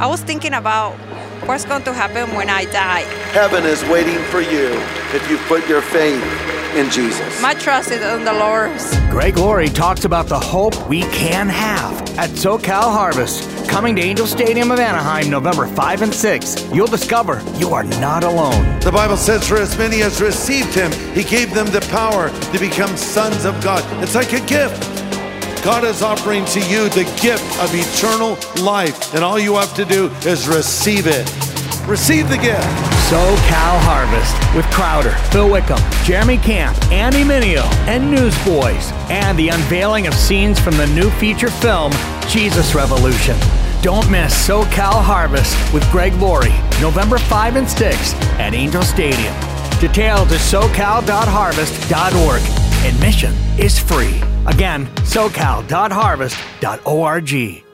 I was thinking about what's going to happen when I die. Heaven is waiting for you if you put your faith in Jesus. My trust is in the Lord. Greg Laurie talks about the hope we can have at SoCal Harvest. Coming to Angel Stadium of Anaheim November 5 and 6, you'll discover you are not alone. The Bible says, For as many as received him, he gave them the power to become sons of God. It's like a gift. God is offering to you the gift of eternal life, and all you have to do is receive it. Receive the gift. SoCal Harvest with Crowder, Phil Wickham, Jeremy Camp, Andy Mineo, and Newsboys, and the unveiling of scenes from the new feature film, Jesus Revolution. Don't miss SoCal Harvest with Greg Laurie, November 5 and 6 at Angel Stadium. Details at socal.harvest.org. Admission is free. Again, socal.harvest.org.